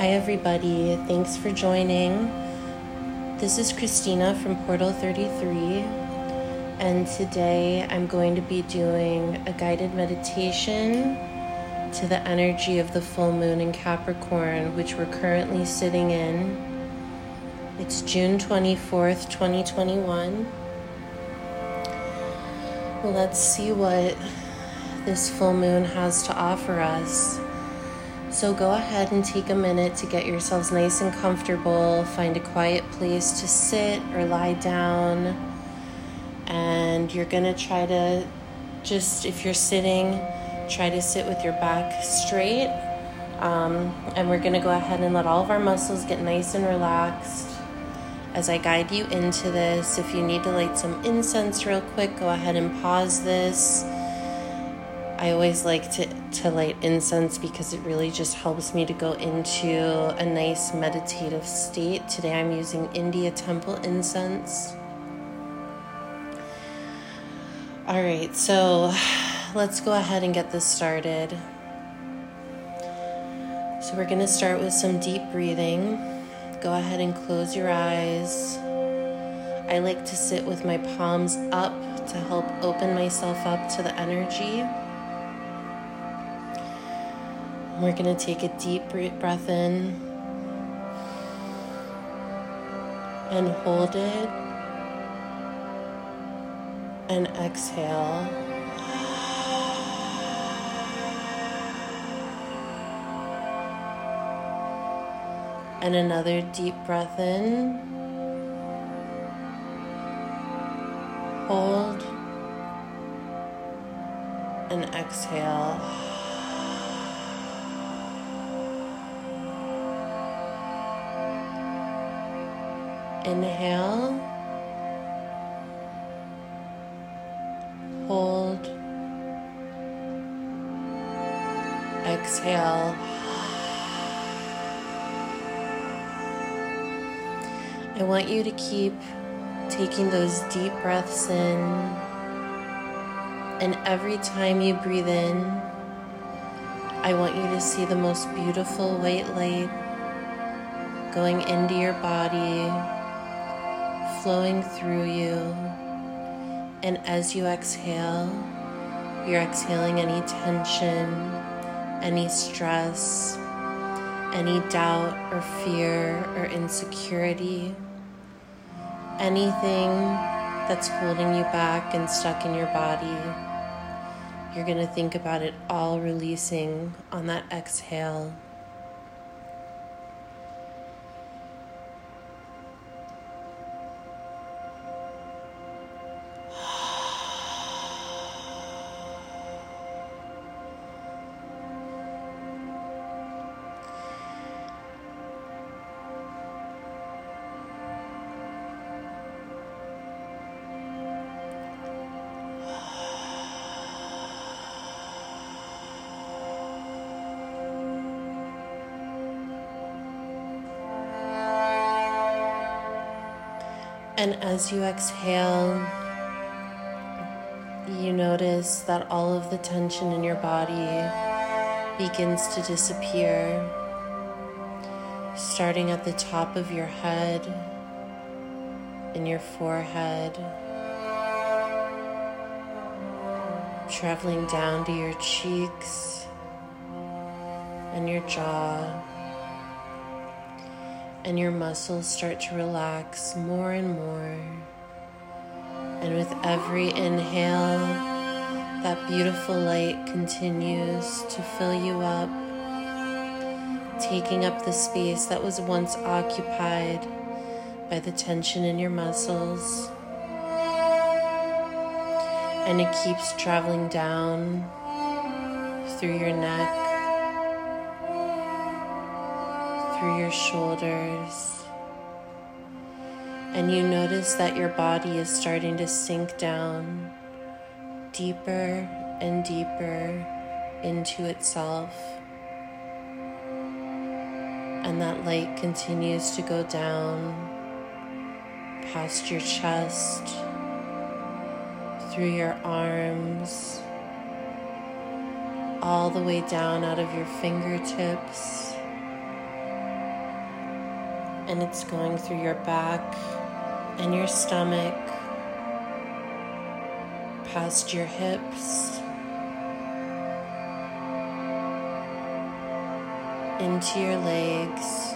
Hi, everybody. Thanks for joining. This is Christina from Portal 33, and today I'm going to be doing a guided meditation to the energy of the full moon in Capricorn, which we're currently sitting in. It's June 24th, 2021. Let's see what this full moon has to offer us. So go ahead and take a minute to get yourselves nice and comfortable. Find a quiet place to sit or lie down. And you're going to try to just, if you're sitting, try to sit with your back straight. Um, and we're going to go ahead and let all of our muscles get nice and relaxed. As I guide you into this, if you need to light some incense real quick, go ahead and pause this I always like to, to light incense because it really just helps me to go into a nice meditative state. Today I'm using India Temple incense. All right, so let's go ahead and get this started. So we're going to start with some deep breathing. Go ahead and close your eyes. I like to sit with my palms up to help open myself up to the energy. We're going to take a deep breath in and hold it and exhale. And another deep breath in. Hold and exhale. Inhale. Hold. Exhale. I want you to keep taking those deep breaths in. And every time you breathe in, I want you to see the most beautiful white light going into your body flowing through you. And as you exhale, you're exhaling any tension, any stress, any doubt or fear or insecurity, anything that's holding you back and stuck in your body. You're going to think about it all releasing on that exhale. And as you exhale, you notice that all of the tension in your body begins to disappear, starting at the top of your head, in your forehead, traveling down to your cheeks and your jaw and your muscles start to relax more and more. And with every inhale, that beautiful light continues to fill you up, taking up the space that was once occupied by the tension in your muscles. And it keeps traveling down through your neck through your shoulders. And you notice that your body is starting to sink down deeper and deeper into itself. And that light continues to go down past your chest, through your arms, all the way down out of your fingertips and it's going through your back and your stomach, past your hips, into your legs,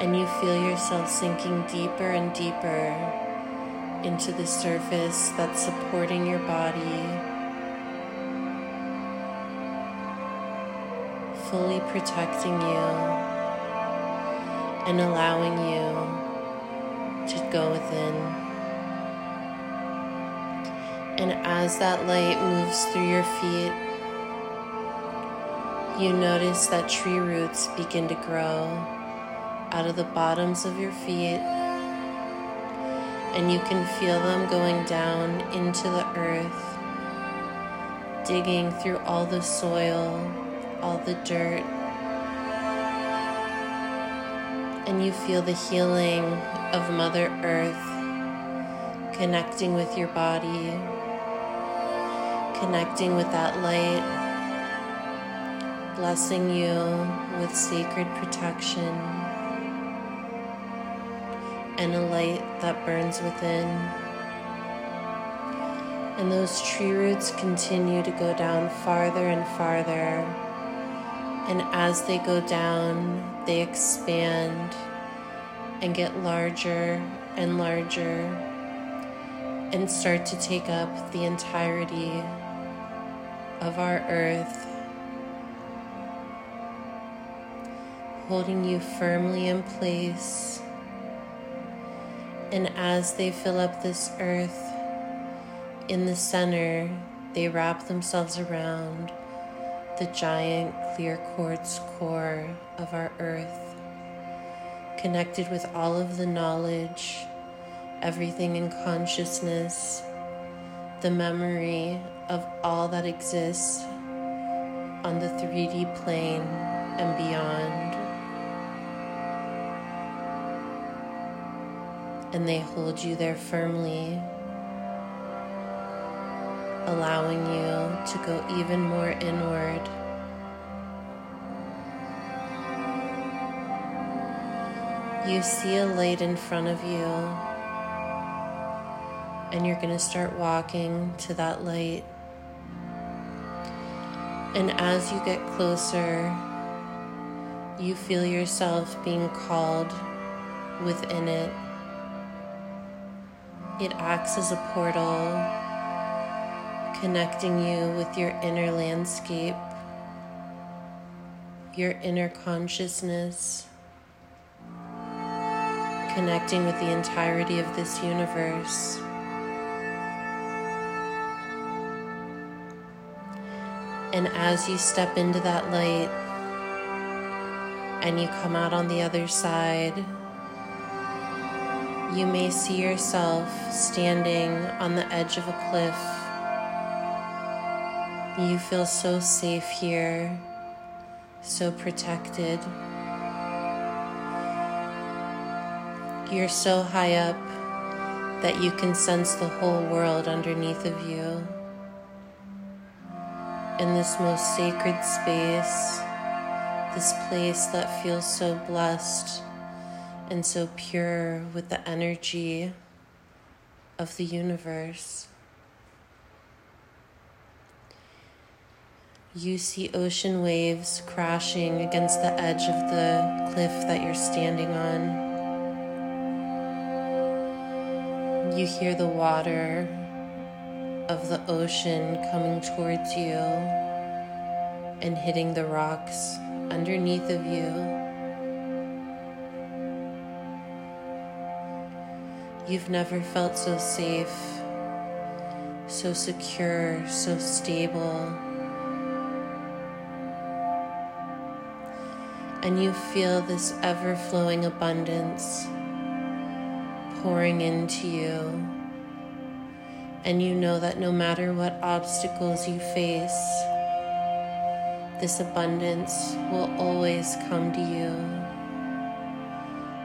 and you feel yourself sinking deeper and deeper into the surface that's supporting your body, fully protecting you and allowing you to go within. And as that light moves through your feet, you notice that tree roots begin to grow out of the bottoms of your feet, and you can feel them going down into the earth, digging through all the soil, all the dirt, and you feel the healing of Mother Earth connecting with your body, connecting with that light blessing you with sacred protection and a light that burns within. And those tree roots continue to go down farther and farther. And as they go down, they expand and get larger and larger and start to take up the entirety of our earth holding you firmly in place. And as they fill up this earth, in the center, they wrap themselves around the giant clear quartz core of our earth, connected with all of the knowledge, everything in consciousness, the memory of all that exists on the 3D plane and beyond. and they hold you there firmly, allowing you to go even more inward. You see a light in front of you, and you're going to start walking to that light. And as you get closer, you feel yourself being called within it. It acts as a portal, connecting you with your inner landscape, your inner consciousness, connecting with the entirety of this universe. And as you step into that light and you come out on the other side, you may see yourself standing on the edge of a cliff. You feel so safe here, so protected. You're so high up that you can sense the whole world underneath of you. In this most sacred space, this place that feels so blessed and so pure with the energy of the universe. You see ocean waves crashing against the edge of the cliff that you're standing on. You hear the water of the ocean coming towards you and hitting the rocks underneath of you. You've never felt so safe, so secure, so stable. And you feel this ever flowing abundance pouring into you. And you know that no matter what obstacles you face, this abundance will always come to you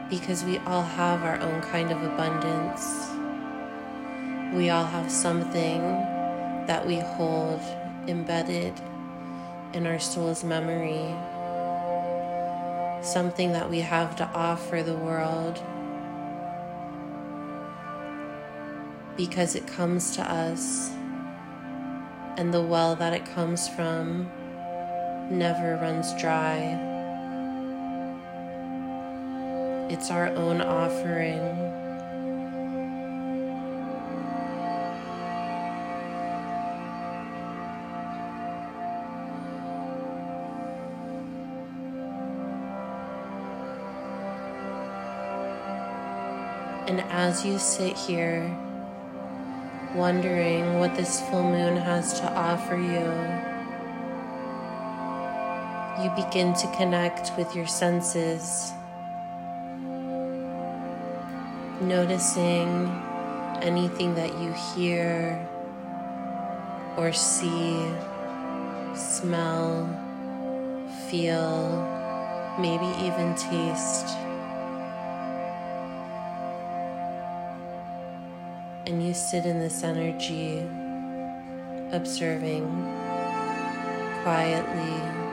because we all have our own kind of abundance. We all have something that we hold embedded in our soul's memory. Something that we have to offer the world because it comes to us and the well that it comes from never runs dry. It's our own offering. As you sit here, wondering what this full moon has to offer you, you begin to connect with your senses, noticing anything that you hear or see, smell, feel, maybe even taste. And you sit in this energy, observing quietly.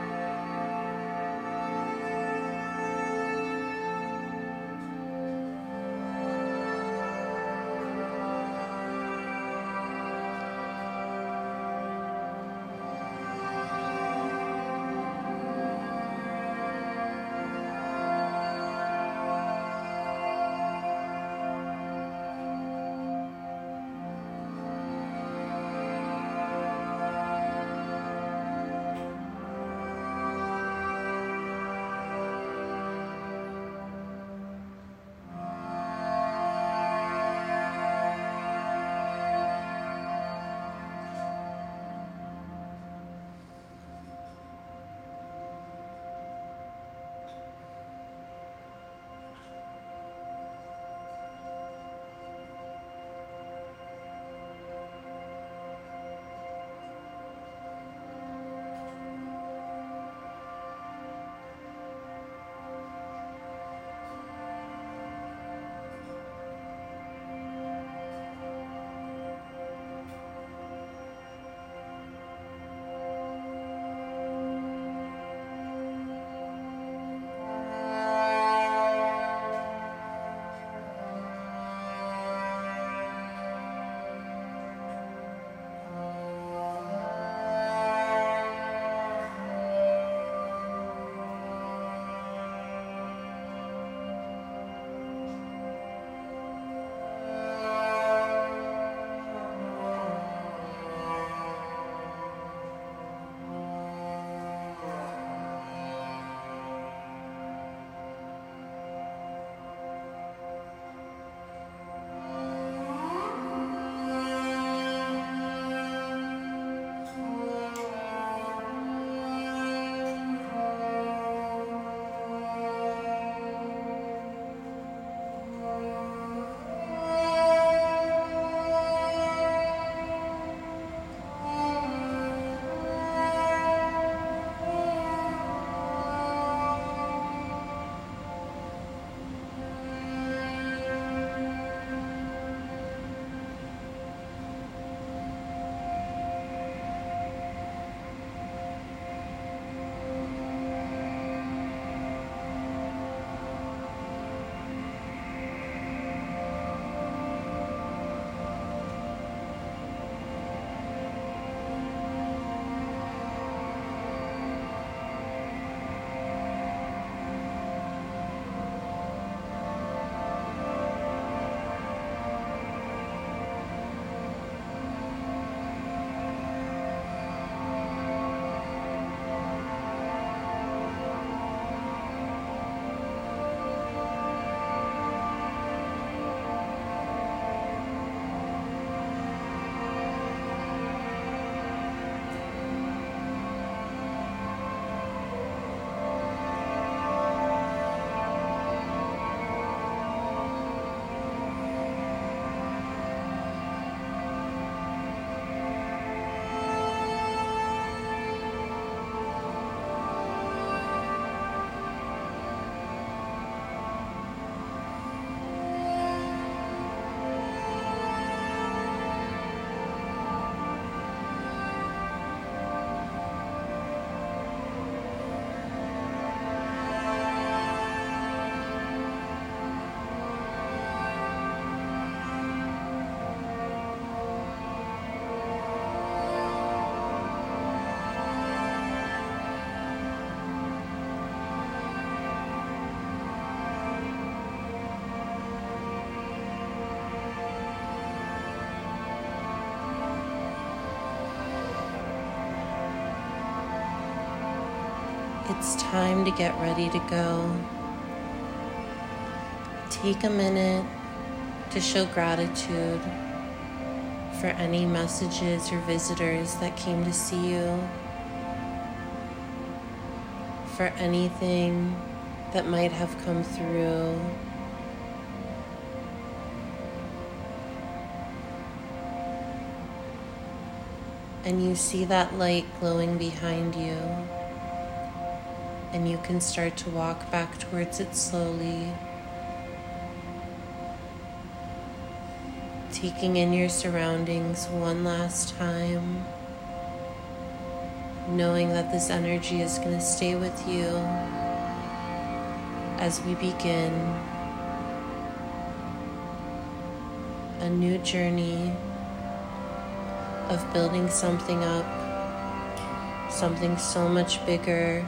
Time to get ready to go. Take a minute to show gratitude for any messages or visitors that came to see you, for anything that might have come through. And you see that light glowing behind you, and you can start to walk back towards it slowly. taking in your surroundings one last time, knowing that this energy is going to stay with you as we begin a new journey of building something up, something so much bigger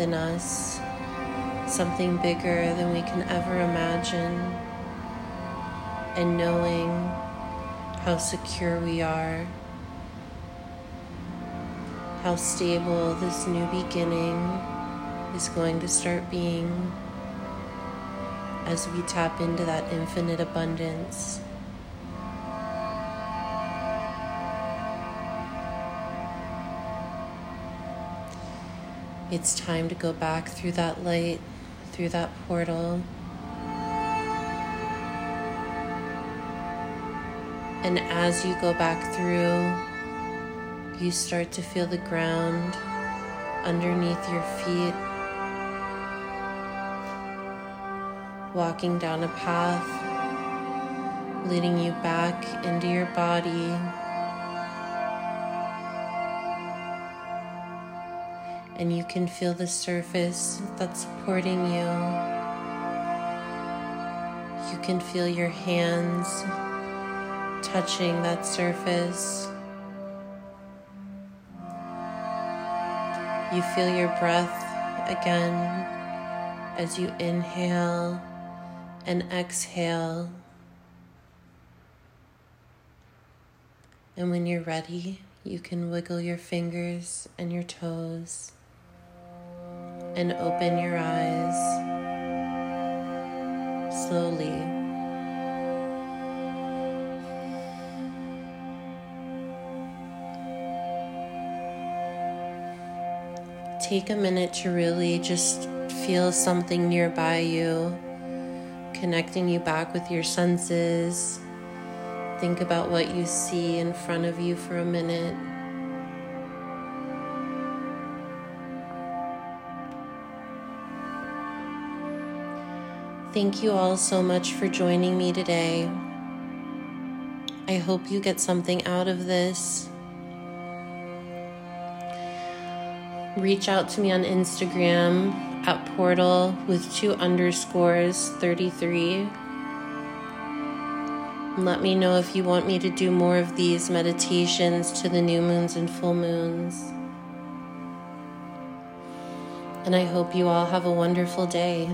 than us, something bigger than we can ever imagine and knowing how secure we are, how stable this new beginning is going to start being as we tap into that infinite abundance. It's time to go back through that light, through that portal. And as you go back through, you start to feel the ground underneath your feet, walking down a path leading you back into your body. And you can feel the surface that's supporting you. You can feel your hands touching that surface. You feel your breath again as you inhale and exhale. And when you're ready, you can wiggle your fingers and your toes and open your eyes slowly. take a minute to really just feel something nearby you, connecting you back with your senses. Think about what you see in front of you for a minute. Thank you all so much for joining me today. I hope you get something out of this. reach out to me on Instagram at portal with two underscores 33. Let me know if you want me to do more of these meditations to the new moons and full moons. And I hope you all have a wonderful day.